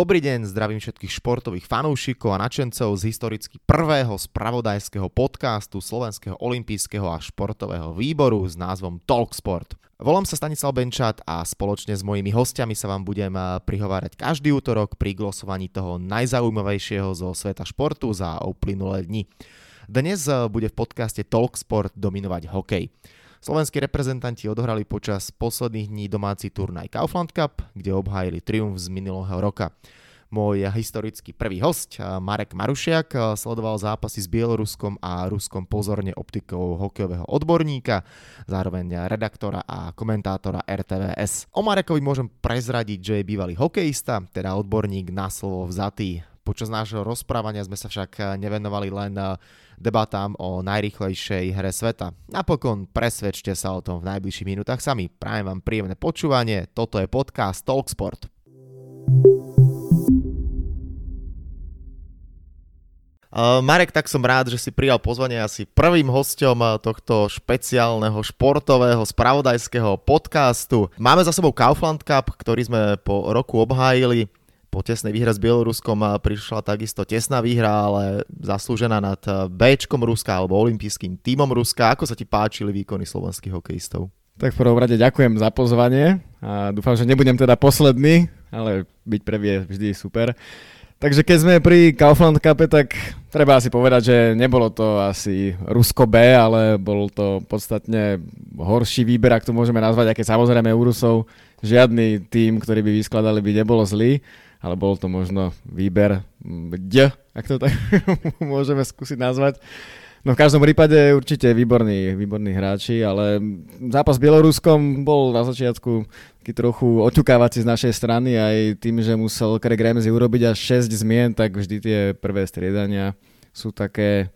Dobrý deň, zdravím všetkých športových fanúšikov a načencov z historicky prvého spravodajského podcastu Slovenského olympijského a športového výboru s názvom Talksport. Volám sa Stanislav Benčat a spoločne s mojimi hostiami sa vám budem eh, prihovárať každý útorok pri glosovaní toho najzaujímavejšieho zo sveta športu za uplynulé dni. Dnes eh, bude v podcaste Talksport dominovať hokej. Slovenskí reprezentanti odohrali počas posledných dní domáci turnaj Kaufland Cup, kde obhájili triumf z minulého roka. Môj historický prvý host, Marek Marušiak, sledoval zápasy s Bieloruskom a Ruskom pozorne optikou hokejového odborníka, zároveň redaktora a komentátora RTVS. O Marekovi môžem prezradiť, že je bývalý hokejista, teda odborník na slovo vzatý. Počas nášho rozprávania sme sa však nevenovali len debatám o najrychlejšej hre sveta. Napokon presvedčte sa o tom v najbližších minútach sami. Prajem vám príjemné počúvanie, toto je podcast Talksport. Uh, Marek, tak som rád, že si prijal pozvanie asi prvým hostom uh, tohto špeciálneho športového spravodajského podcastu. Máme za sebou Kaufland Cup, ktorý sme po roku obhájili po tesnej výhre s Bieloruskom prišla takisto tesná výhra, ale zaslúžená nad eh, B Ruska alebo olympijským tímom Ruska. Ako sa ti páčili výkony slovenských hokejistov? Tak v prvom rade ďakujem za pozvanie a dúfam, že nebudem teda posledný, ale byť prvý je vždy super. Takže keď sme pri Kaufland Cup, tak treba asi povedať, že nebolo to asi Rusko B, ale bol to podstatne horší výber, ak to môžeme nazvať, aké samozrejme u Rusov žiadny tým, ktorý by vyskladali, by nebolo zlý ale bol to možno výber D, ak to tak môžeme skúsiť nazvať. No v každom prípade určite výborní, výborní hráči, ale zápas s Bieloruskom bol na začiatku taký trochu oťukávací z našej strany aj tým, že musel Craig Ramsey urobiť až 6 zmien, tak vždy tie prvé striedania sú také,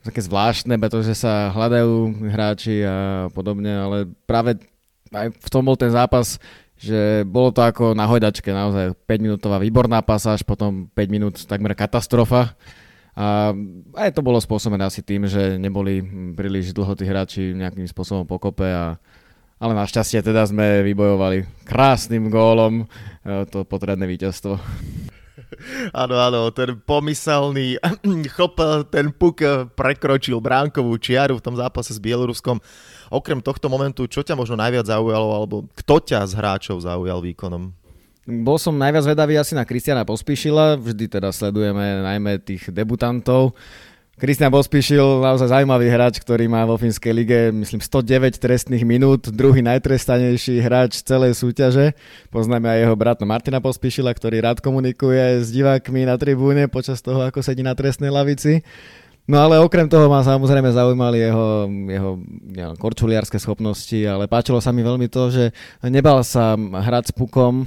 také zvláštne, pretože sa hľadajú hráči a podobne, ale práve aj v tom bol ten zápas že bolo to ako na hojdačke, naozaj 5 minútová výborná pasáž, potom 5 minút takmer katastrofa. A aj to bolo spôsobené asi tým, že neboli príliš dlho tí hráči nejakým spôsobom pokope a ale našťastie teda sme vybojovali krásnym gólom e, to potrebné víťazstvo. Áno, áno, ten pomyselný chop, ten puk prekročil bránkovú čiaru v tom zápase s Bieloruskom. Okrem tohto momentu, čo ťa možno najviac zaujalo, alebo kto ťa z hráčov zaujal výkonom? Bol som najviac vedavý asi na Kristiana Pospíšila, vždy teda sledujeme najmä tých debutantov. Kristian Pospíšil, naozaj zaujímavý hráč, ktorý má vo Fínskej lige, myslím, 109 trestných minút, druhý najtrestanejší hráč celej súťaže. Poznáme aj jeho brata Martina Pospíšila, ktorý rád komunikuje s divákmi na tribúne počas toho, ako sedí na trestnej lavici. No ale okrem toho ma samozrejme zaujímali jeho, jeho ja, korčuliarské schopnosti, ale páčilo sa mi veľmi to, že nebal sa hrať s pukom e,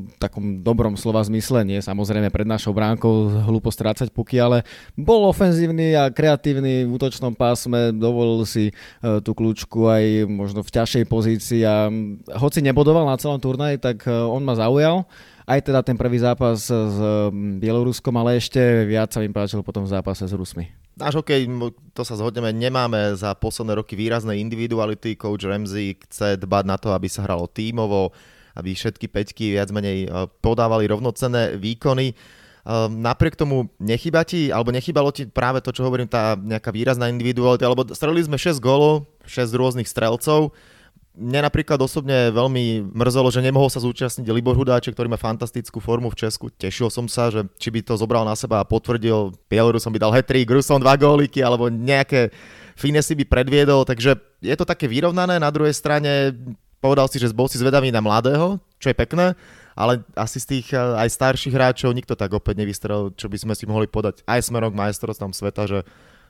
v takom dobrom slova zmysle, nie samozrejme pred našou bránkou hlúpo strácať puky, ale bol ofenzívny a kreatívny v útočnom pásme, dovolil si e, tú kľúčku aj možno v ťažšej pozícii a hoci nebodoval na celom turnaji, tak e, on ma zaujal aj teda ten prvý zápas s Bieloruskom, ale ešte viac sa mi páčil potom v zápase s Rusmi. Náš hokej, to sa zhodneme, nemáme za posledné roky výrazné individuality. Coach Ramsey chce dbať na to, aby sa hralo tímovo, aby všetky peťky viac menej e, podávali rovnocenné výkony. E, napriek tomu nechyba ti, alebo nechybalo ti práve to, čo hovorím, tá nejaká výrazná individualita, alebo strelili sme 6 gólov, 6 rôznych strelcov, mne napríklad osobne veľmi mrzelo, že nemohol sa zúčastniť Libor Hudáček, ktorý má fantastickú formu v Česku. Tešil som sa, že či by to zobral na seba a potvrdil, Bielorusom by dal hetrik, Rusom dva góliky alebo nejaké finesy by predviedol, takže je to také vyrovnané. Na druhej strane povedal si, že bol si zvedavý na mladého, čo je pekné, ale asi z tých eh, aj starších hráčov nikto tak opäť nevystrel, čo by sme si mohli podať aj smerom k majstrovstvám sveta, že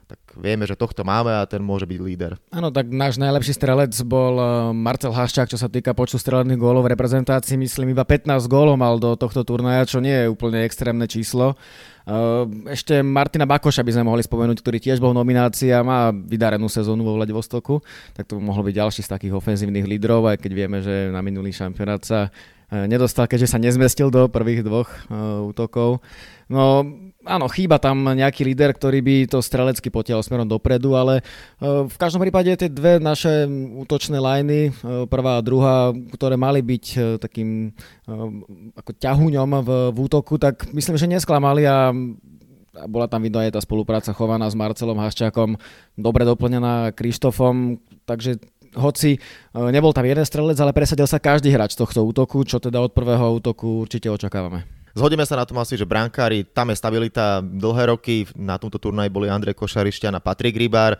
tak vieme, že tohto máme a ten môže byť líder. Áno, tak náš najlepší strelec bol eh, Marcel Haščák, čo sa týka počtu strelených gólov v reprezentácii, myslím iba 15 gólov mal do tohto turnaja, čo nie je úplne extrémne číslo. Ešte Martina Bakoša by sme mohli spomenúť, ktorý tiež bol v nominácii a má vydarenú sezónu vo Vladivostoku, tak to mohol byť ďalší z takých ofenzívnych lídrov, aj keď vieme, že na minulý šampionát sa nedostal, keďže sa nezmestil do prvých dvoch uh, útokov. No áno, chýba tam nejaký líder, ktorý by to strelecky potiahol smerom dopredu, ale uh, v každom prípade tie dve naše útočné lajny, prvá a druhá, ktoré mali byť takým ako ťahuňom v, v útoku, tak myslím, že nesklamali a a bola tam vidno aj tá spolupráca chovaná s Marcelom Haščákom, dobre doplnená Krištofom, takže hoci nebol tam jeden strelec, ale presadil sa každý hráč tohto útoku, čo teda od prvého útoku určite očakávame. Zhodíme sa na tom asi, že brankári, tam je stabilita dlhé roky, na tomto turnaji boli Andrej Košarišťan a Patrik Rybár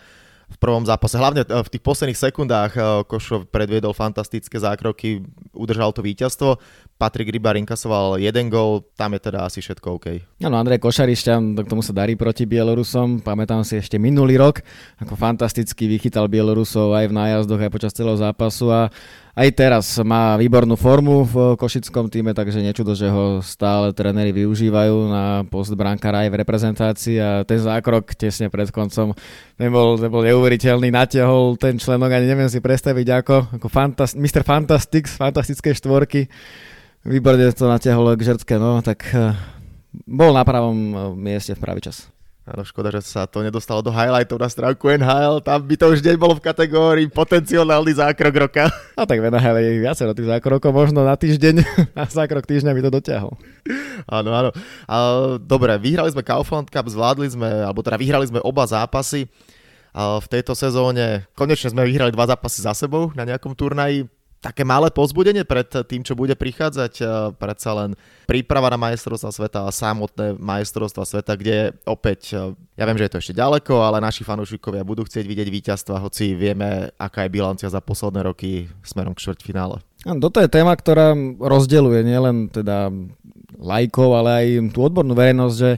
v prvom zápase. Hlavne v tých posledných sekundách eh, Košo predviedol fantastické zákroky, udržal to víťazstvo. Patrik Rybar inkasoval jeden gól, tam je teda asi všetko OK. Áno, Andrej Košarišťan, k tomu sa darí proti Bielorusom. Pamätám si ešte minulý rok, ako fantasticky vychytal Bielorusov aj v nájazdoch, aj počas celého zápasu a aj teraz má výbornú formu v košickom týme, takže nečudo, že ho stále tréneri využívajú na post brankára aj v reprezentácii a ten zákrok tesne pred koncom nebol, nebol neuveriteľný, natiahol ten členok, ani neviem si predstaviť ako, ako fantast, Mr. Fantastic z fantastickej štvorky. Výborne to natiahol k žertke, no tak eh, bol na pravom eh, mieste v pravý čas. Áno, škoda, že sa to nedostalo do highlightov na stránku NHL, tam by to už deň bolo v kategórii potenciálny zákrok roka. A tak v NHL je viacero tých zákrokov, možno na týždeň, na zákrok týždňa by to dotiahol. Áno, áno. A, dobre, vyhrali sme Kaufland Cup, zvládli sme, alebo teda vyhrali sme oba zápasy. A v tejto sezóne konečne sme vyhrali dva zápasy za sebou na nejakom turnaji také malé pozbudenie pred tým, čo bude prichádzať. Eh, predsa len príprava na majstrovstva sveta a samotné majstrovstva sveta, kde opäť, eh, ja viem, že je to ešte ďaleko, ale naši fanúšikovia budú chcieť vidieť víťazstva, hoci vieme, aká je bilancia za posledné roky smerom k štvrťfinále. Toto je téma, ktorá rozdeluje nielen teda lajkov, ale aj tú odbornú verejnosť, že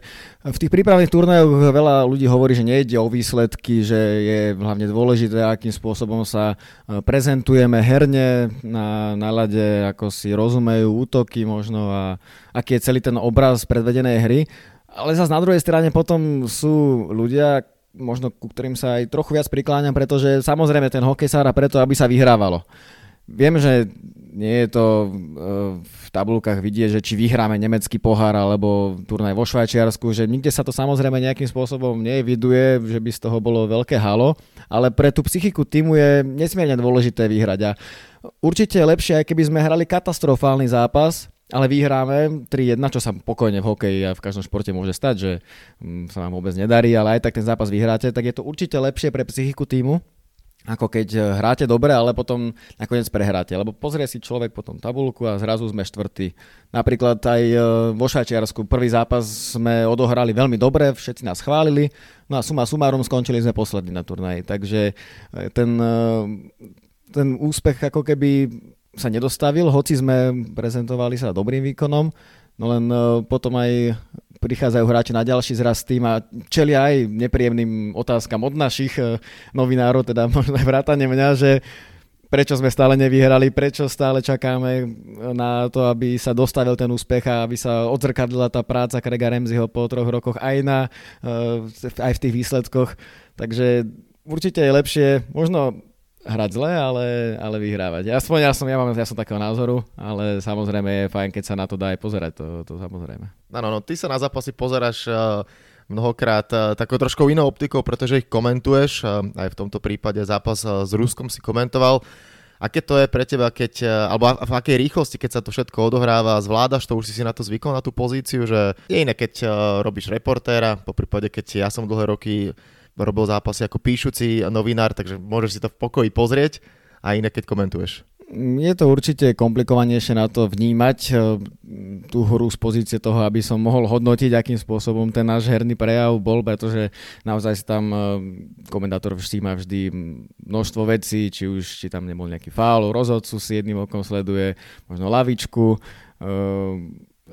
v tých prípravných turnajoch veľa ľudí hovorí, že nejde o výsledky, že je hlavne dôležité, akým spôsobom sa e, prezentujeme herne na nálade, ako si rozumejú útoky možno a aký je celý ten obraz predvedenej hry. Ale zase na druhej strane potom sú ľudia, možno ku ktorým sa aj trochu viac prikláňam, pretože samozrejme ten hokej sa hrá preto, aby sa vyhrávalo. Viem, že nie je to e, v tabulkách vidieť, že či vyhráme nemecký pohár alebo turnaj vo Švajčiarsku, že nikde sa to samozrejme nejakým spôsobom neviduje, že by z toho bolo veľké halo, ale pre tú psychiku týmu je nesmierne dôležité vyhrať. A určite je lepšie, aj keby sme hrali katastrofálny zápas, ale vyhráme 3-1, čo sa pokojne v hokeji a v každom športe môže stať, že mm, sa nám vôbec nedarí, ale aj tak ten zápas vyhráte, tak je to určite lepšie pre psychiku týmu, ako keď eh, hráte dobre, ale potom nakoniec prehráte. Lebo pozrie si človek potom tabulku a zrazu sme štvrtí. Napríklad aj eh, vo Švajčiarsku prvý zápas sme odohrali veľmi dobre, všetci nás chválili, no a suma sumárum skončili sme poslední na turnaji. Takže eh, ten, ten úspech ako keby sa nedostavil, hoci sme prezentovali sa dobrým výkonom, no len potom aj prichádzajú hráči na ďalší zraz tým a čelia aj nepríjemným otázkam od našich eh, novinárov, teda možno aj vrátane mňa, že prečo sme stále nevyhrali, prečo stále čakáme na to, aby sa dostavil ten úspech a aby sa odzrkadlila tá práca Krega Remziho po troch rokoch aj, na, eh, aj v tých výsledkoch. Takže určite je lepšie, možno hrať zle, ale, ale vyhrávať. Aspoň ja som, ja, mám, ja som takého názoru, ale samozrejme je fajn, keď sa na to dá aj pozerať, to, to samozrejme. Áno, no, ty sa na zápasy pozeráš uh, mnohokrát uh, takou trošku inou optikou, pretože ich komentuješ, uh, aj v tomto prípade zápas s Ruskom si komentoval. Aké to je pre teba, keď, alebo v akej rýchlosti, keď sa to všetko odohráva, zvládaš to, už si si na to zvykol, na tú pozíciu, že je iné, keď robíš reportéra, po prípade, keď ja som dlhé roky robil zápasy ako píšuci novinár, takže môžeš si to v pokoji pozrieť a iné keď komentuješ. Je to určite komplikovanejšie na to vnímať e, tú hru z pozície toho, aby som mohol hodnotiť, akým spôsobom ten náš herný prejav bol, pretože naozaj tam e, komentátor všíma vždy množstvo vecí, či už či tam nebol nejaký faul, rozhodcu si jedným okom sleduje, možno lavičku, e,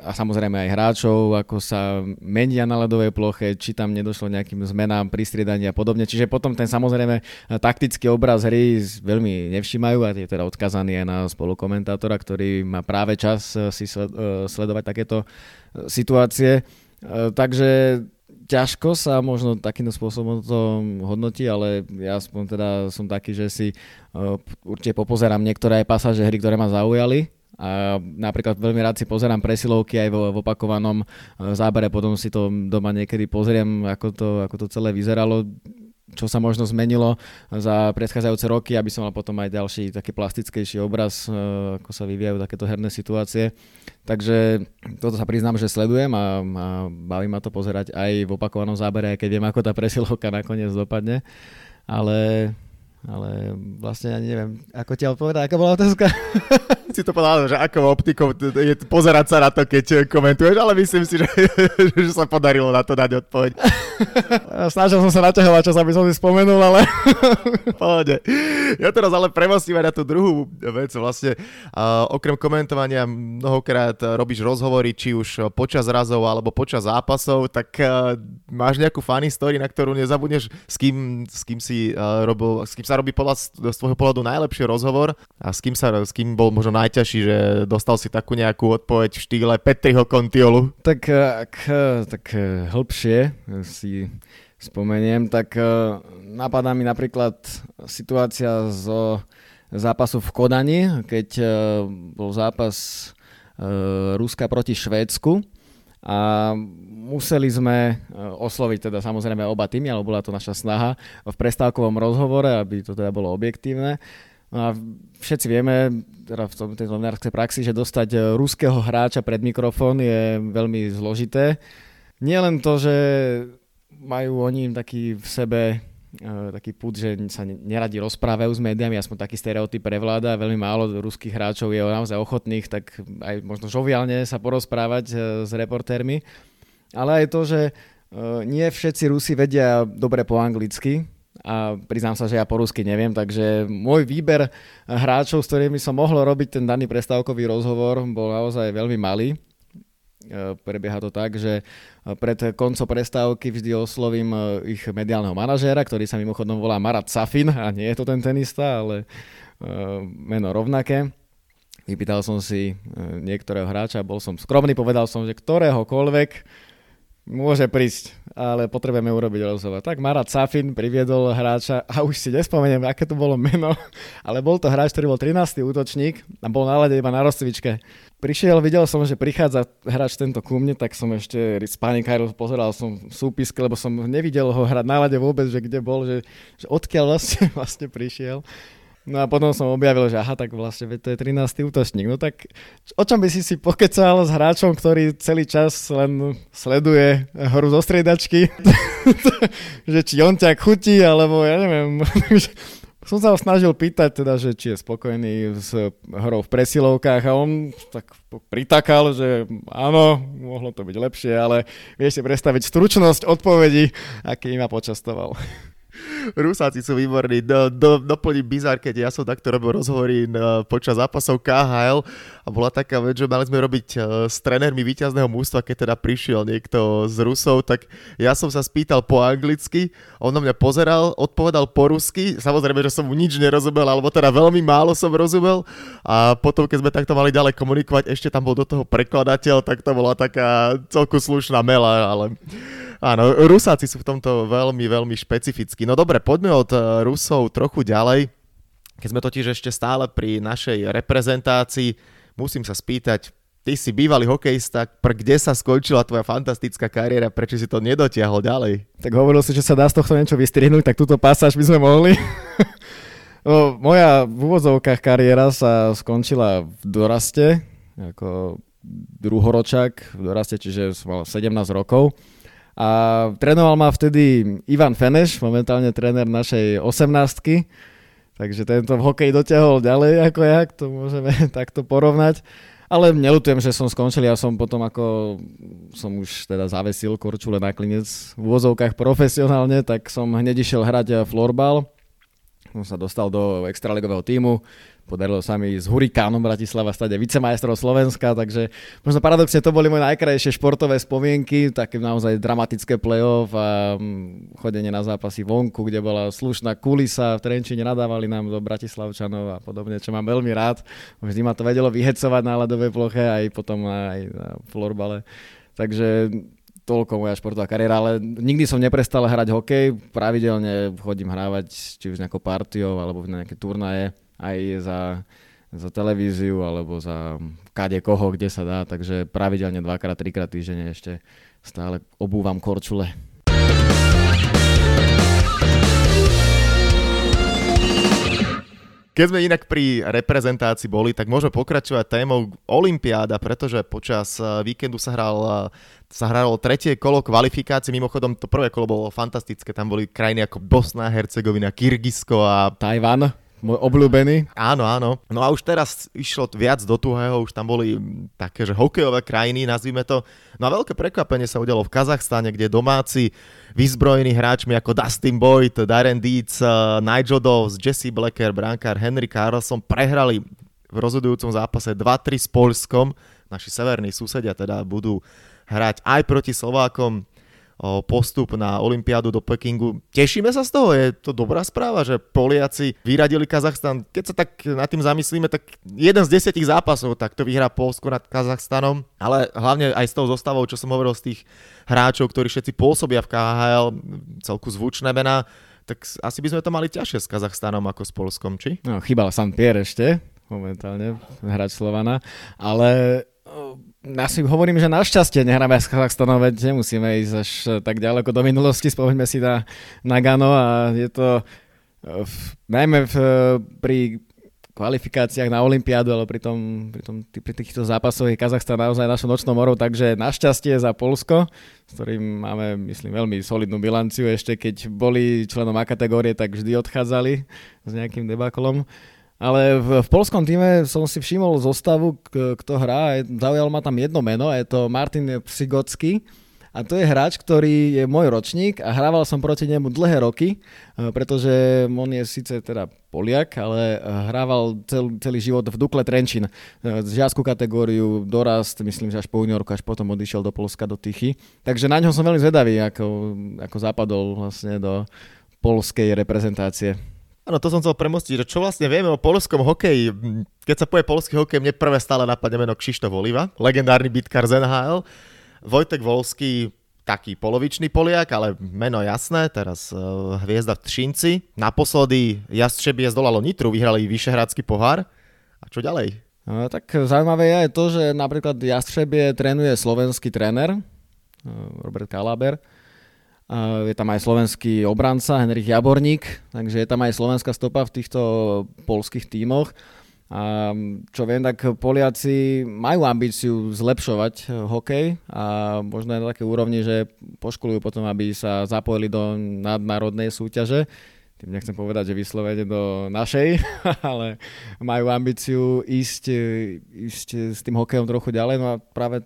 a samozrejme aj hráčov, ako sa menia na ľadovej ploche, či tam nedošlo nejakým zmenám pri a podobne. Čiže potom ten samozrejme taktický obraz hry veľmi nevšímajú a je teda odkazaný aj na spolukomentátora, ktorý má práve čas eh, si eh, sledovať takéto eh, situácie. takže ťažko sa možno takýmto spôsobom to hodnotí, ale ja aspoň teda som taký, že si určite popozerám niektoré aj pasáže hry, ktoré ma zaujali a napríklad veľmi rád si pozerám presilovky aj vo, v opakovanom zábere, potom si to doma niekedy pozriem, ako to, ako to celé vyzeralo čo sa možno zmenilo za predchádzajúce roky, aby som mal potom aj ďalší taký plastickejší obraz, e, ako sa vyvíjajú takéto herné situácie. Takže toto sa priznám, že sledujem a, a baví ma to pozerať aj v opakovanom zábere, aj keď viem, ako tá presilovka nakoniec dopadne. Ale ale vlastne ani neviem, ako ti odpovedať, aká bola otázka? si to povedal, že ako optikou je pozerať sa na to, keď komentuješ, ale myslím si, že, že sa podarilo na to dať odpoveď. Snažil som sa naťahovať čas, aby som si spomenul, ale... Pohode. Ja teraz ale premostím aj na tú druhú vec. Vlastne uh, okrem komentovania mnohokrát robíš rozhovory, či už počas razov alebo počas zápasov, tak uh, máš nejakú funny story, na ktorú nezabudneš, s kým, s kým si uh, robil, s kým sa robí podľa, z tvojho pohľadu najlepší rozhovor a s kým, sa, s kým bol možno najťažší, že dostal si takú nejakú odpoveď v štýle Petriho Kontiolu? Tak eh, ak eh, tak eh, hĺbšie si spomeniem, tak napadá mi napríklad situácia zo zápasu v Kodani, keď bol zápas Ruska proti Švédsku a museli sme osloviť teda samozrejme oba týmy, ale bola to naša snaha v prestávkovom rozhovore, aby to teda bolo objektívne. No a všetci vieme, teda v tejto novinárskej praxi, že dostať e, ruského hráča pred mikrofón je veľmi zložité. Nie len to, že majú oni taký v sebe e, taký put, že sa neradi rozprávajú s médiami, aspoň taký stereotyp prevláda, veľmi málo ruských hráčov je naozaj ochotných tak aj možno žoviálne sa porozprávať e, s reportérmi, ale aj to, že nie všetci Rusi vedia dobre po anglicky, a priznám sa, že ja po rusky neviem, takže môj výber hráčov, s ktorými som mohol robiť ten daný prestávkový rozhovor, bol naozaj veľmi malý. E, prebieha to tak, že pred koncom prestávky vždy oslovím e, ich mediálneho manažéra, ktorý sa mimochodom volá Marat Safin a nie je to ten tenista, ale e, meno rovnaké. Vypýtal som si niektorého hráča, bol som skromný, povedal som, že ktoréhokoľvek Môže prísť, ale potrebujeme urobiť rozhovor. Tak Marat Safin priviedol hráča, a už si nespomeniem, aké to bolo meno, ale bol to hráč, ktorý bol 13. útočník a bol na lade iba na rozcvičke. Prišiel, videl som, že prichádza hráč tento ku mne, tak som ešte s pani Kajru pozeral som súpisky, lebo som nevidel ho hrať na lade vôbec, že kde bol, že, že odkiaľ vlastne, vlastne prišiel. No a potom som objavil, že aha, tak vlastne to je 13. útočník. No tak o čom by si si pokecal s hráčom, ktorý celý čas len sleduje hru zo striedačky? že či on ťa chutí, alebo ja neviem. som sa ho snažil pýtať, teda, že či je spokojný s hrou v presilovkách a on tak pritakal, že áno, mohlo to byť lepšie, ale vieš si predstaviť stručnosť odpovedí, aký ma počastoval. Rusáci sú výborní. Do, do, doplním bizar, keď ja som takto robil rozhovory počas zápasov KHL a bola taká vec, že mali sme robiť e, s trénermi víťazného mústva, keď teda prišiel niekto z Rusov, tak ja som sa spýtal po anglicky, on na mňa pozeral, odpovedal po rusky, samozrejme, že som mu nič nerozumel, alebo teda veľmi málo som rozumel a potom, keď sme takto mali ďalej komunikovať, ešte tam bol do toho prekladateľ, tak to bola taká celku slušná mela, ale Áno, Rusáci sú v tomto veľmi, veľmi špecifickí. No dobre, poďme od eh, Rusov trochu ďalej. Keď sme totiž ešte stále pri našej reprezentácii, musím sa spýtať, ty si bývalý hokejista, pr kde sa skončila tvoja fantastická kariéra, prečo si to nedotiahol ďalej? Tak hovoril si, že sa dá z tohto niečo vystrihnúť, tak túto pasáž by sme mohli. no, moja v úvodzovkách kariéra sa skončila v doraste, ako druhoročak v doraste, čiže som mal 17 rokov. A trénoval ma vtedy Ivan Feneš, momentálne tréner našej 18 takže tento v hokeji dotiahol ďalej ako ja, to môžeme takto porovnať. Ale nelutujem, že som skončil, ja som potom ako som už teda zavesil korčule na klinec v úvozovkách profesionálne, tak som hneď išiel hrať florbal. Som sa dostal do extraligového týmu, Podarilo sa mi s Hurikánom Bratislava stať aj vicemajstrov Slovenska, takže možno paradoxne to boli moje najkrajšie športové spomienky, také naozaj dramatické play-off a mm, chodenie na zápasy vonku, kde bola slušná kulisa, v Trenčine nadávali nám do Bratislavčanov a podobne, čo mám veľmi rád. Vždy ma to vedelo vyhecovať na ľadovej ploche aj potom aj na florbale. Takže toľko moja športová kariéra, ale nikdy som neprestal hrať hokej, pravidelne chodím hrávať či už nejakou partiou alebo na nejaké turnaje aj za, za televíziu alebo za kade koho, kde sa dá, takže pravidelne dvakrát, trikrát týždenne ešte stále obúvam korčule. Keď sme inak pri reprezentácii boli, tak môžeme pokračovať témou Olympiáda, pretože počas eh, víkendu sa hral eh, sa hralo tretie kolo kvalifikácie, mimochodom to prvé kolo bolo fantastické, tam boli krajiny ako Bosna, Hercegovina, Kyrgyzsko a Tajvan môj obľúbený. Áno, áno. No a už teraz išlo viac do tuhého, už tam boli také, že hokejové krajiny, nazvime to. No a veľké prekvapenie sa udialo v Kazachstane, kde domáci vyzbrojení hráčmi ako Dustin Boyd, Darren Dietz, eh, Nigel Dawes, Jesse Blacker, brankár Henry Carlson prehrali v rozhodujúcom zápase 2-3 s Polskom. Naši severní susedia teda budú hrať aj proti Slovákom postup na Olympiádu do Pekingu. Tešíme sa z toho, je to dobrá správa, že Poliaci vyradili Kazachstan. Keď sa tak nad tým zamyslíme, tak jeden z desiatich zápasov tak to vyhrá Polsko nad Kazachstanom, ale hlavne aj s tou zostavou, čo som hovoril z tých hráčov, ktorí všetci pôsobia v KHL, celku zvučné mená, tak asi by sme to mali ťažšie s Kazachstanom ako s Polskom, či? No, chýbal San Pierre ešte, momentálne, hráč Slovana, ale ja si hovorím, že našťastie nehráme s Kazachstanom, veď nemusíme ísť až tak ďaleko do minulosti, spomeňme si na Nagano a je to v, najmä v, pri kvalifikáciách na Olympiádu, ale pri, tom, pri, tom, pri týchto zápasoch je Kazachstan naozaj našou nočnou morou, takže našťastie za Polsko, s ktorým máme, myslím, veľmi solidnú bilanciu, ešte keď boli členom A kategórie, tak vždy odchádzali s nejakým debakolom. Ale v, v polskom týme som si všimol zostavu, k, kto hrá. Zaujalo ma tam jedno meno, je to Martin Psigocký. A to je hráč, ktorý je môj ročník a hrával som proti nemu dlhé roky, e, pretože on je síce teda Poliak, ale hrával cel, celý život v Dukle Trenčín. E, žiackú kategóriu, dorast, myslím, že až po juniorku, až potom odišiel do Polska, do Tichy. Takže na ňo som veľmi zvedavý, ako, ako zapadol vlastne do polskej reprezentácie. Áno, to som chcel premostiť, že čo vlastne vieme o polskom hokeji. Keď sa povie polský hokej, mne prvé stále napadne meno Kšištof Oliva, legendárny bitkár z NHL. Vojtek Volský, taký polovičný Poliak, ale meno jasné, teraz uh, hviezda v Třinci. Naposledy Jastřebie zdolalo Nitru, vyhrali Vyšehradský pohár. A čo ďalej? No, tak zaujímavé je to, že napríklad Jastřebie trénuje slovenský tréner, Robert Kalaber, je tam aj slovenský obranca Henrik Jaborník, takže je tam aj slovenská stopa v týchto polských tímoch. A čo viem, tak Poliaci majú ambíciu zlepšovať hokej a možno aj na také úrovni, že poškolujú potom, aby sa zapojili do nadnárodnej súťaže. Tým nechcem povedať, že vyslovene do našej, ale majú ambíciu ísť, ísť s tým hokejom trochu ďalej. No a práve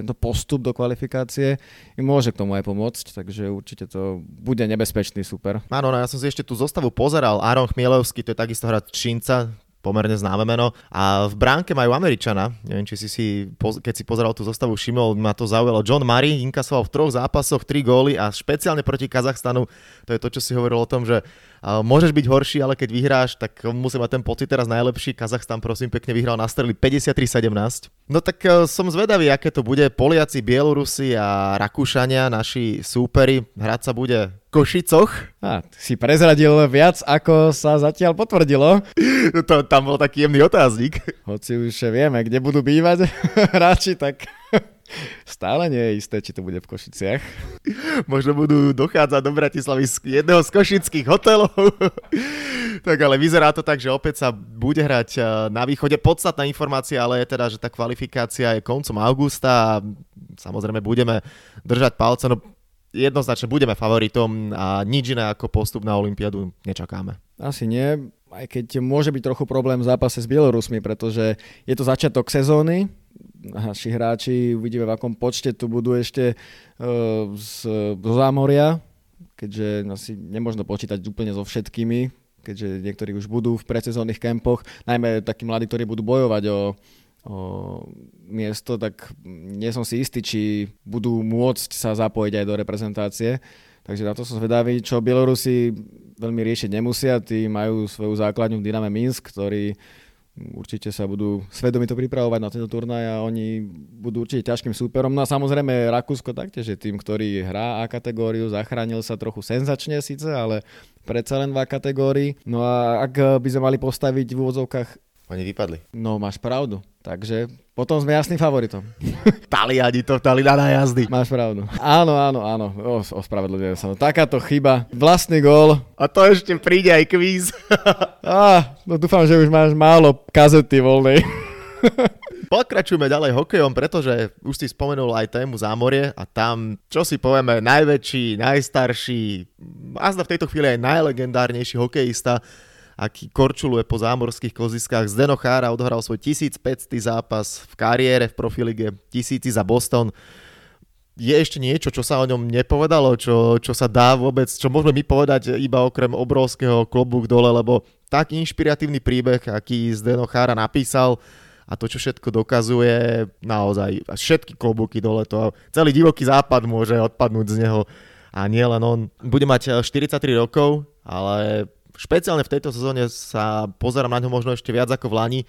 tento postup do kvalifikácie im môže k tomu aj pomôcť, takže určite to bude nebezpečný super. Áno, no ja som si ešte tú zostavu pozeral. Aaron Chmielovský, to je takisto hrať Čínca, pomerne známe meno. A v bránke majú Američana, neviem, či si si, keď si pozeral tú zostavu, všimol, ma to zaujalo. John Murray inkasoval v troch zápasoch tri góly a špeciálne proti Kazachstanu, to je to, čo si hovoril o tom, že môžeš byť horší, ale keď vyhráš, tak musí mať ten pocit teraz najlepší. Kazachstan prosím pekne vyhral na strely 53-17. No tak e, som zvedavý, aké to bude. Poliaci, Bielorusi a Rakúšania, naši súperi. Hrať sa bude Košicoch. A, si prezradil viac, ako sa zatiaľ potvrdilo. to, tam bol taký jemný otáznik. Hoci už vieme, kde budú bývať hráči, tak Stále nie je isté, či to bude v Košiciach. Možno budú dochádzať do Bratislavy z jedného z košických hotelov. tak ale vyzerá to tak, že opäť sa bude hrať eh, na východe. Podstatná informácia ale je teda, že tá kvalifikácia je koncom augusta a samozrejme budeme držať palce. No jednoznačne budeme favoritom a nič iné ako postup na Olympiádu nečakáme. Asi nie, aj keď môže byť trochu problém v zápase s Bielorusmi, pretože je to začiatok sezóny, naši hráči, uvidíme v akom počte tu budú ešte uh, z, zo zámoria, keďže asi nemôžno počítať úplne so všetkými, keďže niektorí už budú v predsezónnych kempoch, najmä takí mladí, ktorí budú bojovať o, miesto, tak nie som si istý, či budú môcť sa zapojiť aj do reprezentácie. Takže na to som zvedavý, čo Bielorusi veľmi riešiť nemusia, tí majú svoju základňu v Dyname Minsk, ktorý určite sa budú svedomito pripravovať na tento turnaj a oni budú určite ťažkým súperom. No a samozrejme Rakúsko taktiež je tým, ktorý hrá A kategóriu, zachránil sa trochu senzačne síce, ale predsa len v A kategórii. No a ak by sme mali postaviť v úvodzovkách oni vypadli. No, máš pravdu. Takže potom sme jasným favoritom. Taliani to dali na jazdy. Máš pravdu. Áno, áno, áno. O, ospravedlňujem sa. No, takáto chyba. Vlastný gól. A to ešte príde aj kvíz. Á, no dúfam, že už máš málo kazety voľnej. Pokračujeme ďalej hokejom, pretože už si spomenul aj tému zámorie a tam, čo si povieme, najväčší, najstarší, a v tejto chvíli aj najlegendárnejší hokejista aký korčuluje po zámorských koziskách. Zdeno Chára odohral svoj 1500. zápas v kariére v profilige, tisíci za Boston. Je ešte niečo, čo sa o ňom nepovedalo, čo, čo sa dá vôbec, čo môžeme my povedať iba okrem obrovského klobúk dole, lebo tak inšpiratívny príbeh, aký Zdeno Chára napísal, a to, čo všetko dokazuje, naozaj všetky klobúky dole, to celý divoký západ môže odpadnúť z neho a nie len on. Bude mať 43 rokov, ale špeciálne v tejto sezóne sa pozerám na ňo možno ešte viac ako v Lani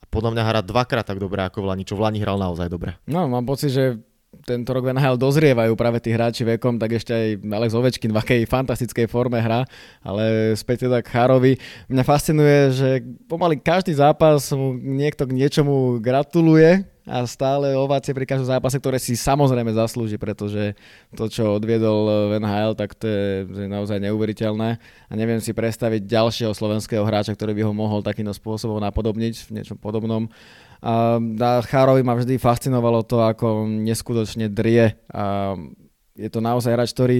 a podľa mňa hrá dvakrát tak dobre ako v Lani, čo v Lani hral naozaj dobre. No, mám pocit, že tento rok NHL dozrievajú práve tí hráči vekom, tak ešte aj Alex Ovečkin v akej fantastickej forme hra, ale späť teda k Chárovi. Mňa fascinuje, že pomaly každý zápas mu niekto k niečomu gratuluje, a stále ovácie pri každom zápase, ktoré si samozrejme zaslúži, pretože to, čo odviedol v NHL, tak to je, je naozaj neuveriteľné a neviem si predstaviť ďalšieho slovenského hráča, ktorý by ho mohol takýmto spôsobom napodobniť v niečom podobnom. A Chárovi ma vždy fascinovalo to, ako neskutočne drie a je to naozaj hráč, ktorý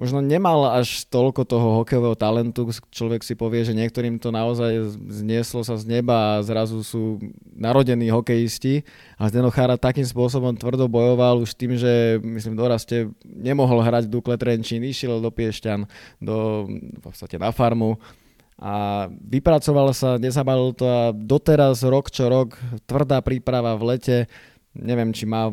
možno nemal až toľko toho hokejového talentu. Človek si povie, že niektorým to naozaj znieslo sa z neba a zrazu sú narodení hokejisti. A Zdeno Chára takým spôsobom tvrdo bojoval už tým, že myslím doraste nemohol hrať v Dukle Trenčín, išiel do Piešťan, do, v podstate na farmu a vypracoval sa, nezabalil to a doteraz rok čo rok, tvrdá príprava v lete, neviem, či má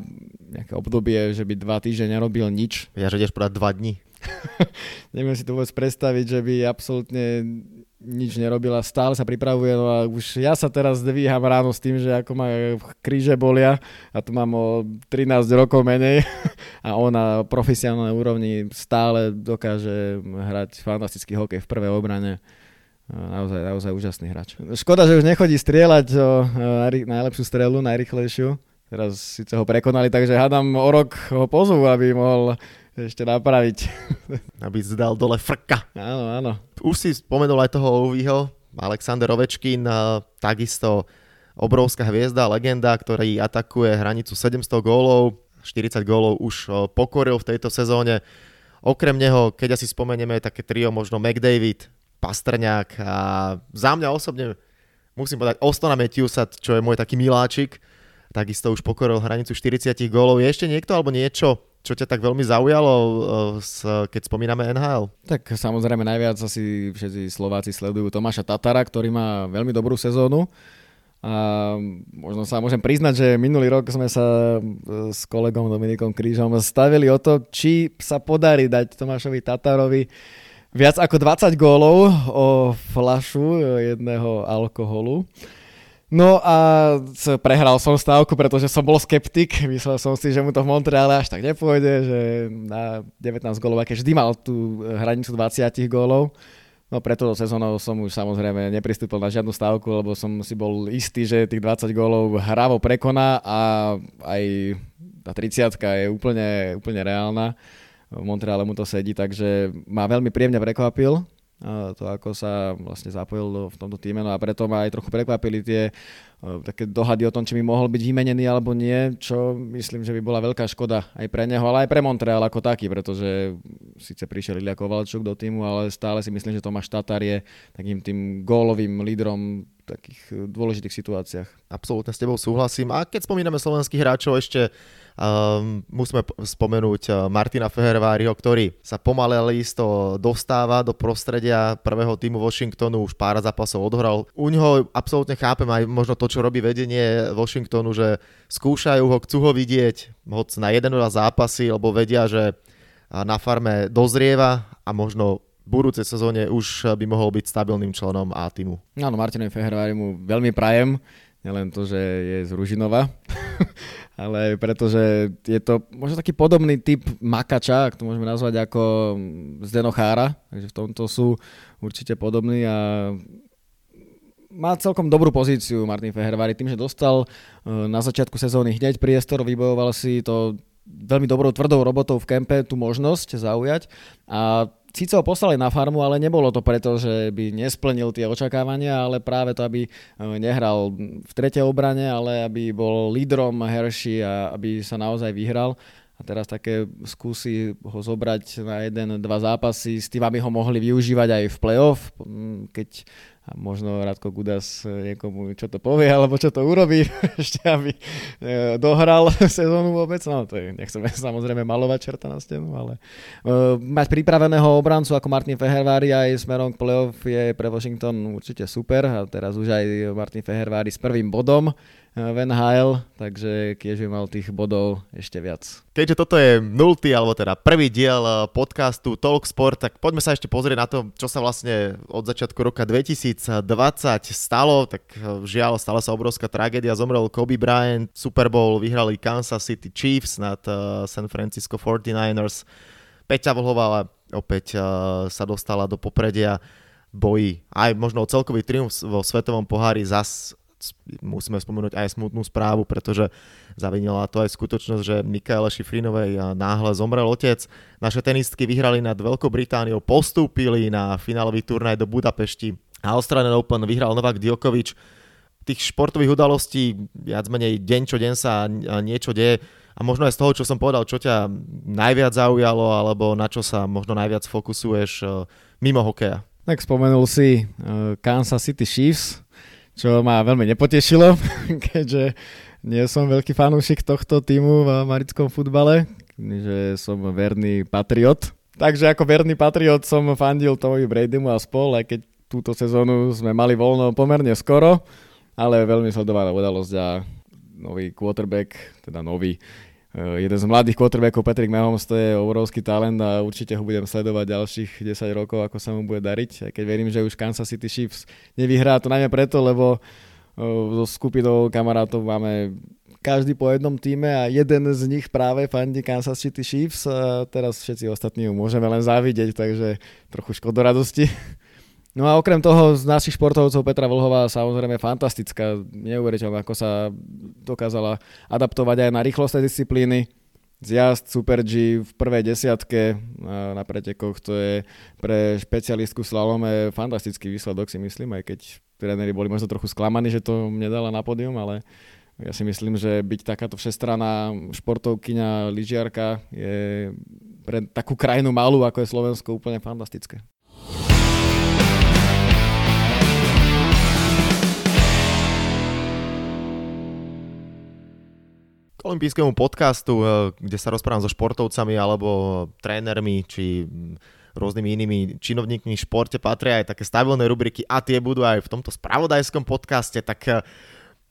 nejaké obdobie, že by dva týždne nerobil nič. Ja, že ideš povedať dva dní. Neviem si to vôbec predstaviť, že by absolútne nič nerobila, stále sa pripravuje, no a už ja sa teraz dvíham ráno s tým, že ako ma kríže bolia a tu mám o 13 rokov menej a on na profesionálnej úrovni stále dokáže hrať fantastický hokej v prvej obrane. Naozaj, naozaj úžasný hráč. Škoda, že už nechodí strieľať o najlepšiu strelu, najrychlejšiu. Teraz síce ho prekonali, takže hádam o rok ho pozvu, aby mohol ešte napraviť. Aby zdal dole frka. Áno, áno. Už si spomenul aj toho Oviho, Alexander Ovečkin, takisto obrovská hviezda, legenda, ktorý atakuje hranicu 700 gólov, 40 gólov už pokoril v tejto sezóne. Okrem neho, keď asi spomenieme také trio, možno McDavid, Pastrňák a za mňa osobne musím povedať Ostona Matthewsa, čo je môj taký miláčik, takisto už pokoril hranicu 40 gólov. Je ešte niekto alebo niečo, čo ťa tak veľmi zaujalo, eh, keď spomíname NHL? Tak samozrejme najviac asi všetci Slováci sledujú Tomáša Tatara, ktorý má veľmi dobrú sezónu. A možno sa môžem priznať, že minulý rok sme sa eh, s kolegom Dominikom Krížom stavili o to, či sa podarí dať Tomášovi Tatarovi viac ako 20 gólov o flašu jedného alkoholu. No a prehral som stávku, pretože som bol skeptik. Myslel som si, že mu to v Montreale až tak nepôjde, že na 19 gólov, keď vždy mal tú hranicu 20 gólov. No preto sezónou som už samozrejme nepristúpil na žiadnu stávku, lebo som si bol istý, že tých 20 gólov hravo prekoná a aj tá 30 je úplne, úplne reálna. V Montreale mu to sedí, takže ma veľmi príjemne prekvapil to, ako sa vlastne zapojil v tomto týme. No a preto ma aj trochu prekvapili tie také dohady o tom, či by mohol byť vymenený alebo nie, čo myslím, že by bola veľká škoda aj pre neho, ale aj pre Montreal ako taký, pretože síce prišiel Ilia Kovalčuk do týmu, ale stále si myslím, že Tomáš Tatar je takým tým gólovým lídrom v takých dôležitých situáciách. Absolútne s tebou súhlasím. A keď spomíname slovenských hráčov, ešte Um, musíme spomenúť uh, Martina Feherváriho, ktorý sa pomalé listo dostáva do prostredia prvého týmu Washingtonu, už pár zápasov odhral. U ňoho absolútne chápem aj možno to, čo robí vedenie Washingtonu, že skúšajú ho, chcú ho vidieť, hoď na jeden dva zápasy, lebo vedia, že na farme dozrieva a možno budúcej sezóne už by mohol byť stabilným členom A týmu. Áno, Martinovi Fehervári mu veľmi prajem, nielen to, že je z Ružinova, ale pretože je to možno taký podobný typ makača, ak to môžeme nazvať ako Zdenochára, takže v tomto sú určite podobní a má celkom dobrú pozíciu Martin Fehervári tým, že dostal e, na začiatku sezóny hneď priestor, vybojoval si to veľmi dobrou tvrdou robotou v kempe tú možnosť zaujať a síce ho poslali na farmu, ale nebolo to preto, že by nesplnil tie očakávania, ale práve to, aby e, nehral v tretej obrane, ale aby bol lídrom Hershey a aby sa naozaj vyhral. A teraz také skúsi ho zobrať na jeden, dva zápasy s tým, aby ho mohli využívať aj v play-off, keď a možno Radko Gudas e, niekomu čo to povie, alebo čo to urobí, ešte aby e, dohral sezónu vôbec. No to je, nechceme samozrejme malovať čerta na stenu, ale uh, mať pripraveného obrancu ako Martin Fehervári aj smerom k playoff je pre Washington určite super a teraz už aj Martin Fehervári s prvým bodom v NHL, takže by mal tých bodov ešte viac. Keďže toto je nultý, alebo teda prvý diel podcastu Talk Sport, tak poďme sa ešte pozrieť na to, čo sa vlastne od začiatku roka 2020 stalo. Tak eh, žiaľ, stala sa obrovská tragédia, zomrel Kobe Bryant, Super Bowl vyhrali Kansas City Chiefs nad eh, San Francisco 49ers. Peťa Vlhová opäť sa dostala do popredia boji aj možno celkový triumf vo svetovom pohári zas musíme spomenúť aj smutnú správu, pretože zavinila to aj skutočnosť, že Mikaele Šifrinovej náhle zomrel otec. Naše tenistky vyhrali nad Veľkou Britániou, postúpili na finálový turnaj do Budapešti. A Australian Open vyhral Novak Djokovic. Tých športových udalostí viac menej deň čo deň sa niečo deje a možno aj z toho, čo som povedal, čo ťa najviac zaujalo alebo na čo sa možno najviac fokusuješ e, mimo hokeja. Tak spomenul si uh, Kansas City Chiefs, čo ma veľmi nepotešilo, keďže nie som veľký fanúšik tohto týmu v americkom futbale, že som verný patriot. Takže ako verný patriot som fandil Tomovi Bradymu a spol, aj keď túto sezónu sme mali voľno pomerne skoro, ale veľmi sledovaná udalosť a nový quarterback, teda nový, Eh, jeden z mladých quarterbackov Patrick Mahomes to je obrovský talent a určite ho budem sledovať ďalších 10 rokov, ako sa mu bude dariť. Aj keď verím, že už Kansas City Chiefs nevyhrá to najmä preto, lebo so eh, skupinou kamarátov máme každý po jednom týme a jeden z nich práve fandí Kansas City Chiefs a teraz všetci ostatní ju môžeme len závidieť, takže trochu škodoradosti. No a okrem toho z našich športovcov Petra Vlhová samozrejme fantastická, neuveriteľná, ako sa dokázala adaptovať aj na rýchlostné disciplíny. Zjazd Super G v prvej desiatke na pretekoch, to je pre špecialistku slalome fantastický výsledok si myslím, aj keď tréneri boli možno trochu sklamaní, že to nedala na pódium, ale ja si myslím, že byť takáto všestraná športovkyňa, lyžiarka je pre takú krajinu malú, ako je Slovensko, úplne fantastické. K olympijskému podcastu, eh, kde sa rozprávam so športovcami alebo trénermi či rôznymi inými činovníkmi v športe patria aj také stabilné rubriky a tie budú aj v tomto spravodajskom podcaste, tak eh,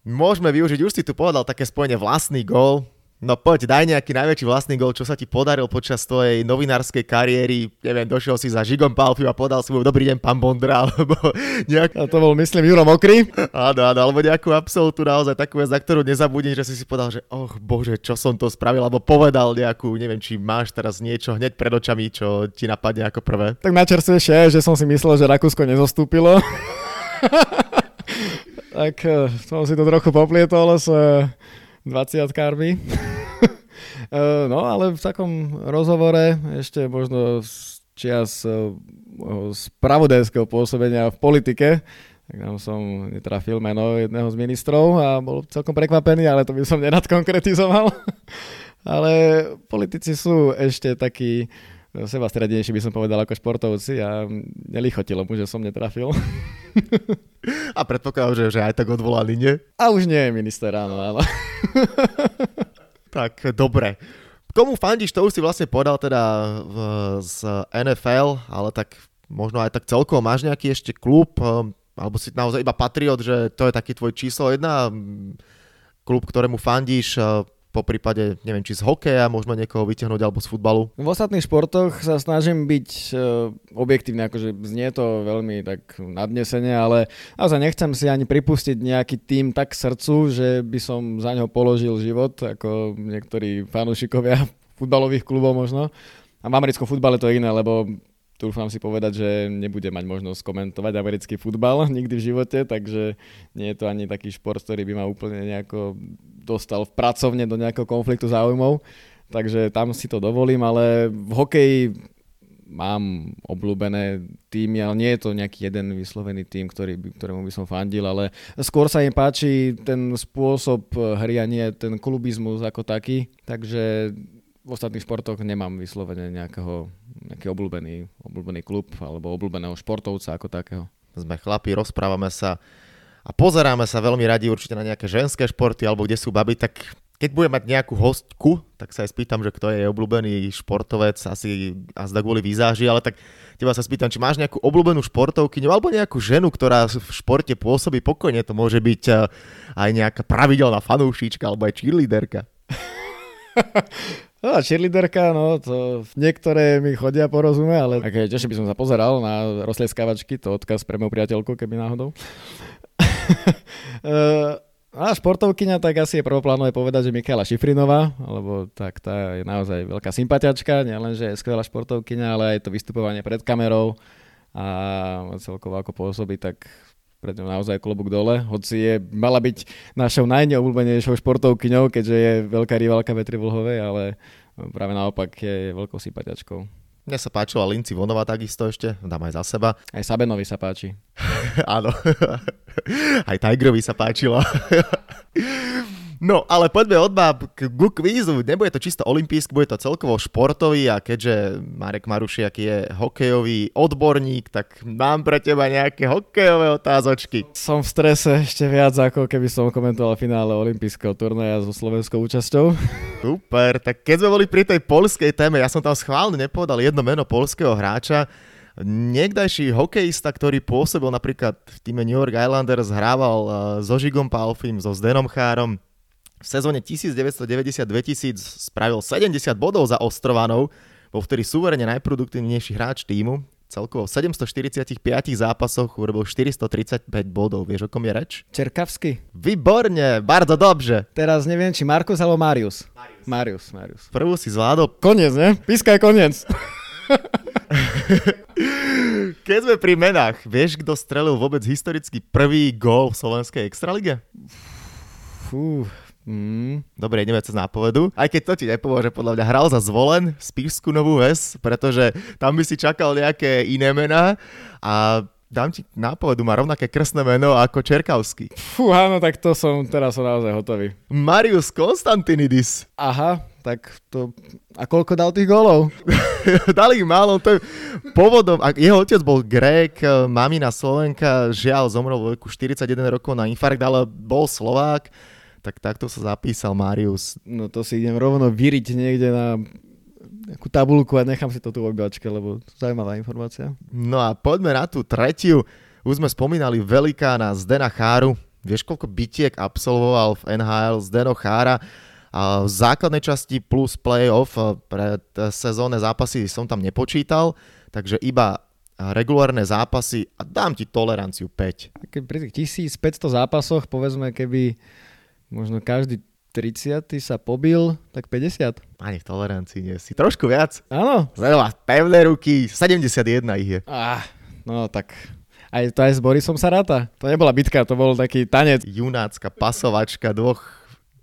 môžeme využiť, už si tu povedal také spojenie vlastný gól, No poď, daj nejaký najväčší vlastný gol, čo sa ti podaril počas tvojej novinárskej kariéry. Neviem, došiel si za Žigom Palfiu a podal si mu dobrý deň, pán Bondra, alebo nejak... A to bol, myslím, Juro Mokry. Áno, áno, alebo nejakú absolútnu naozaj takú vec, za ktorú nezabudím, že si si povedal, že oh bože, čo som to spravil, alebo povedal nejakú, neviem, či máš teraz niečo hneď pred očami, čo ti napadne ako prvé. Tak načerstvejšie je, že som si myslel, že Rakúsko nezostúpilo. tak eh, som si to trochu poplietol s 20 karmi. no ale v takom rozhovore ešte možno z čias spravodajského pôsobenia v politike, tak tam som netrafil meno jedného z ministrov a bol celkom prekvapený, ale to by som nerad konkretizoval. ale politici sú ešte takí seba strednejší by som povedal ako športovci a nelichotilo mu, že som netrafil. A predpokladám, že, že aj tak odvolaný, nie? A už nie minister, áno, áno. tak, dobre. Komu fandíš, to už si vlastne povedal teda v, z NFL, ale tak možno aj tak celkovo máš nejaký ešte klub, um, alebo si naozaj iba patriot, že to je taký tvoj číslo jedna, klub, ktorému fandíš, uh, po prípade, neviem, či z hokeja môžeme niekoho vytiahnuť alebo z futbalu? V ostatných športoch sa snažím byť uh, objektívny, akože znie to veľmi tak nadnesene, ale naozaj nechcem si ani pripustiť nejaký tým tak srdcu, že by som za ňo položil život, ako niektorí fanúšikovia futbalových klubov možno. A v americkom futbale to je iné, lebo Dúfam si povedať, že nebudem mať možnosť komentovať americký futbal nikdy v živote, takže nie je to ani taký šport, ktorý by ma úplne nejako dostal v pracovne do nejakého konfliktu záujmov. Takže tam si to dovolím, ale v hokeji mám obľúbené týmy, ale nie je to nejaký jeden vyslovený tým, ktorý, ktorému by som fandil, ale skôr sa im páči ten spôsob hry a nie ten klubizmus ako taký. Takže v ostatných športoch nemám vyslovene nejakého, nejaký obľúbený, obľúbený klub alebo obľúbeného športovca ako takého. Sme chlapi, rozprávame sa a pozeráme sa veľmi radi určite na nejaké ženské športy alebo kde sú baby, tak keď budem mať nejakú hostku, tak sa aj spýtam, že kto je obľúbený športovec, asi azda kvôli výzáži, ale tak teba sa spýtam, či máš nejakú obľúbenú športovkyňu alebo nejakú ženu, ktorá v športe pôsobí pokojne. To môže byť eh, aj nejaká pravidelná fanúšička alebo aj cheerleaderka. No a cheerleaderka, no to niektoré mi chodia porozumie, ale také tiež by som sa pozeral na rozlieskávačky, to odkaz pre moju priateľku, keby náhodou. a športovkyňa, tak asi je prvoplánové povedať, že Michaela Šifrinová, lebo tak tá je naozaj veľká sympatiačka, nielen, že je skvelá športovkyňa, ale aj to vystupovanie pred kamerou a celkovo ako pôsobí, tak pred ňou naozaj klobúk dole, hoci je, mala byť našou najneobľúbenejšou športovkyňou, keďže je veľká rivalka Vetri Vlhovej, ale práve naopak je veľkou sympatiačkou. Mne sa páčila Linci Vonová takisto ešte, dám aj za seba. Aj Sabenovi sa páči. Áno, aj Tigerovi sa páčilo. No, ale poďme od báb k, k kvízu. Nebude to čisto olimpijský, bude to celkovo športový a keďže Marek Marušiak je hokejový odborník, tak mám pre teba nejaké hokejové otázočky. Som v strese ešte viac, ako keby som komentoval finále olympijského turnaja so slovenskou účasťou. Super, tak keď sme boli pri tej polskej téme, ja som tam schválne nepovedal jedno meno polského hráča, Niekdajší hokejista, ktorý pôsobil napríklad v týme New York Islanders, hrával eh, so Žigom Palfim, so Zdenom Chárom, v sezóne 1990-2000 spravil 70 bodov za Ostrovanov, bol vtedy suverene najproduktívnejší hráč týmu. Celkovo v 745 zápasoch urobil 435 bodov. Vieš, o kom je reč? Čerkavsky. Výborne, bardzo dobře. Teraz neviem, či Markus alebo Marius. Marius. Marius, Marius. Prvú si zvládol. Koniec, ne? Pískaj koniec. Keď sme pri menách, vieš, kto strelil vôbec historicky prvý gól v slovenskej extralige? Fú, Mm. Dobre, ideme cez nápovedu. Aj keď to ti nepomôže, podľa mňa hral za zvolen Spišskú Novú Ves, pretože tam by si čakal nejaké iné mená a dám ti nápovedu, má rovnaké krstné meno ako Čerkavský. Fú, áno, tak to som, teraz som naozaj hotový. Marius Konstantinidis. Aha, tak to... A koľko dal tých golov? Dali ich málo, to je pôvodom, jeho otec bol Grék, mamina Slovenka, žiaľ zomrel vo veku 41 rokov na infarkt, ale bol Slovák tak takto sa zapísal Marius. No to si idem rovno vyriť niekde na nejakú tabulku a nechám si to tu v obyvačke, lebo zaujímavá informácia. No a poďme na tú tretiu. Už sme spomínali velikána Zdena Cháru. Vieš, koľko bitiek absolvoval v NHL Zdeno Chára? A v základnej časti plus playoff pre sezónne zápasy som tam nepočítal, takže iba regulárne zápasy a dám ti toleranciu 5. Keď pri tých 1500 zápasoch, povedzme, keby možno každý 30 sa pobil, tak 50. Ani v tolerancii nie si. Trošku viac. Áno. Veľa pevné ruky, 71 ich je. Ah, no tak aj to aj s Borisom sa ráta. To nebola bitka, to bol taký tanec. Junácka pasovačka dvoch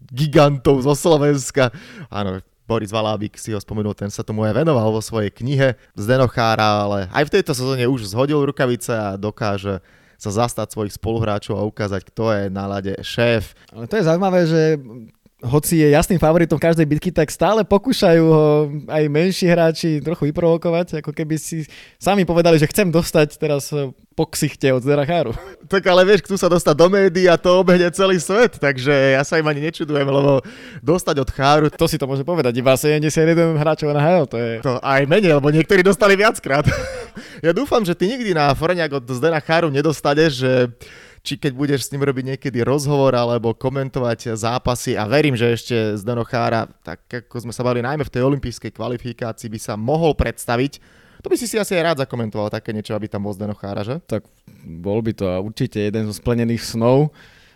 gigantov zo Slovenska. Áno, Boris Valábik si ho spomenul, ten sa tomu aj venoval vo svojej knihe z Denochára, ale aj v tejto sezóne už zhodil rukavice a dokáže sa zastať svojich spoluhráčov a ukázať, kto je na lade šéf. Ale to je zaujímavé, že hoci je jasným favoritom každej bitky, tak stále pokúšajú ho aj menší hráči trochu vyprovokovať, ako keby si sami povedali, že chcem dostať teraz po ksichte od Zeracháru. Tak ale vieš, chcú sa dostať do médií a to obehne celý svet, takže ja sa im ani nečudujem, lebo dostať od Cháru... To si to môže povedať, iba 71 hráčov na HL, to je... To aj menej, lebo niektorí dostali viackrát. ja dúfam, že ty nikdy na Foreniak od Zdena Cháru nedostaneš, že či keď budeš s ním robiť niekedy rozhovor alebo komentovať zápasy a verím, že ešte z Chára, tak ako sme sa bali najmä v tej olympijskej kvalifikácii, by sa mohol predstaviť. To by si si asi aj rád zakomentoval také niečo, aby tam bol Zdeno Chára, že? Tak bol by to určite jeden zo splnených snov.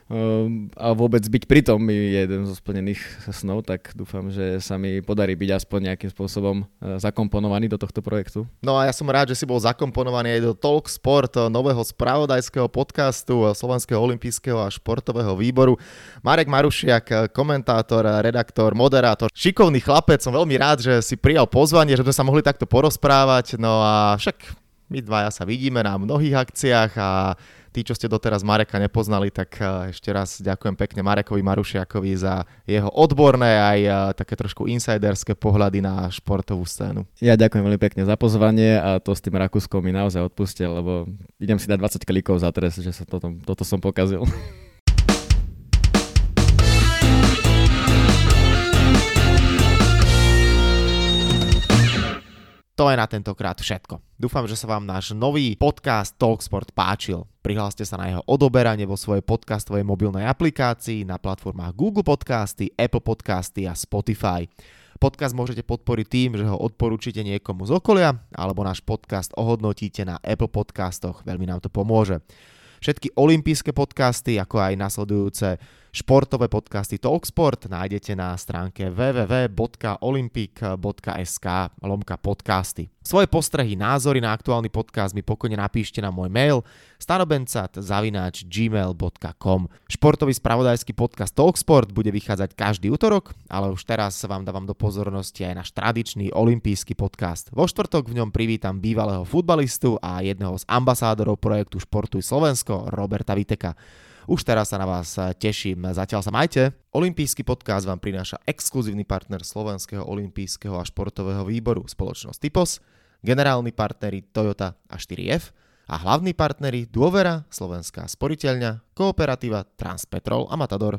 Ehm, a vôbec byť pritom je jeden zo splnených snov, tak dúfam, že sa mi podarí byť aspoň nejakým spôsobom e, zakomponovaný do tohto projektu. No a ja som rád, že si bol zakomponovaný aj do Talk Sport, e, nového spravodajského podcastu e, Slovenského olympijského a športového výboru. Marek Marušiak, komentátor, redaktor, moderátor, šikovný chlapec, som veľmi rád, že si prijal pozvanie, že sme sa mohli takto porozprávať, no a však my dvaja sa vidíme na mnohých akciách a Tí, čo ste doteraz Mareka nepoznali, tak eh, ešte raz ďakujem pekne Marekovi Marušiakovi za jeho odborné aj eh, také trošku insiderské pohľady na športovú scénu. Ja ďakujem veľmi pekne za pozvanie a to s tým Rakúskom mi naozaj odpustil, lebo idem si dať 20 klikov za trest, že sa toto, toto som pokazil. To je na tentokrát všetko. Dúfam, že sa vám náš nový podcast Talksport páčil. Prihláste sa na jeho odoberanie vo svojej podcastovej mobilnej aplikácii na platformách Google Podcasty, Apple Podcasty a Spotify. Podcast môžete podporiť tým, že ho odporúčite niekomu z okolia, alebo náš podcast ohodnotíte na Apple Podcastoch, veľmi nám to pomôže. Všetky olympijské podcasty, ako aj nasledujúce Športové podcasty Talksport nájdete na stránke www.olympic.sk lomka podcasty. Svoje postrehy, názory na aktuálny podcast mi pokojne napíšte na môj mail stanobencat.gmail.com Športový spravodajský podcast Talksport bude vychádzať každý útorok, ale už teraz vám dávam do pozornosti aj náš tradičný olimpijský podcast. Vo štvrtok v ňom privítam bývalého futbalistu a jedného z ambasádorov projektu Športuj Slovensko, Roberta Viteka. Už teraz sa na vás eh, teším. Zatiaľ sa majte. Olympijský podcast vám prináša exkluzívny partner Slovenského olympijského a športového výboru spoločnosť Typos, generálni partneri Toyota a 4F a hlavní partneri Dôvera, Slovenská sporiteľňa, Kooperativa, Transpetrol a Matador.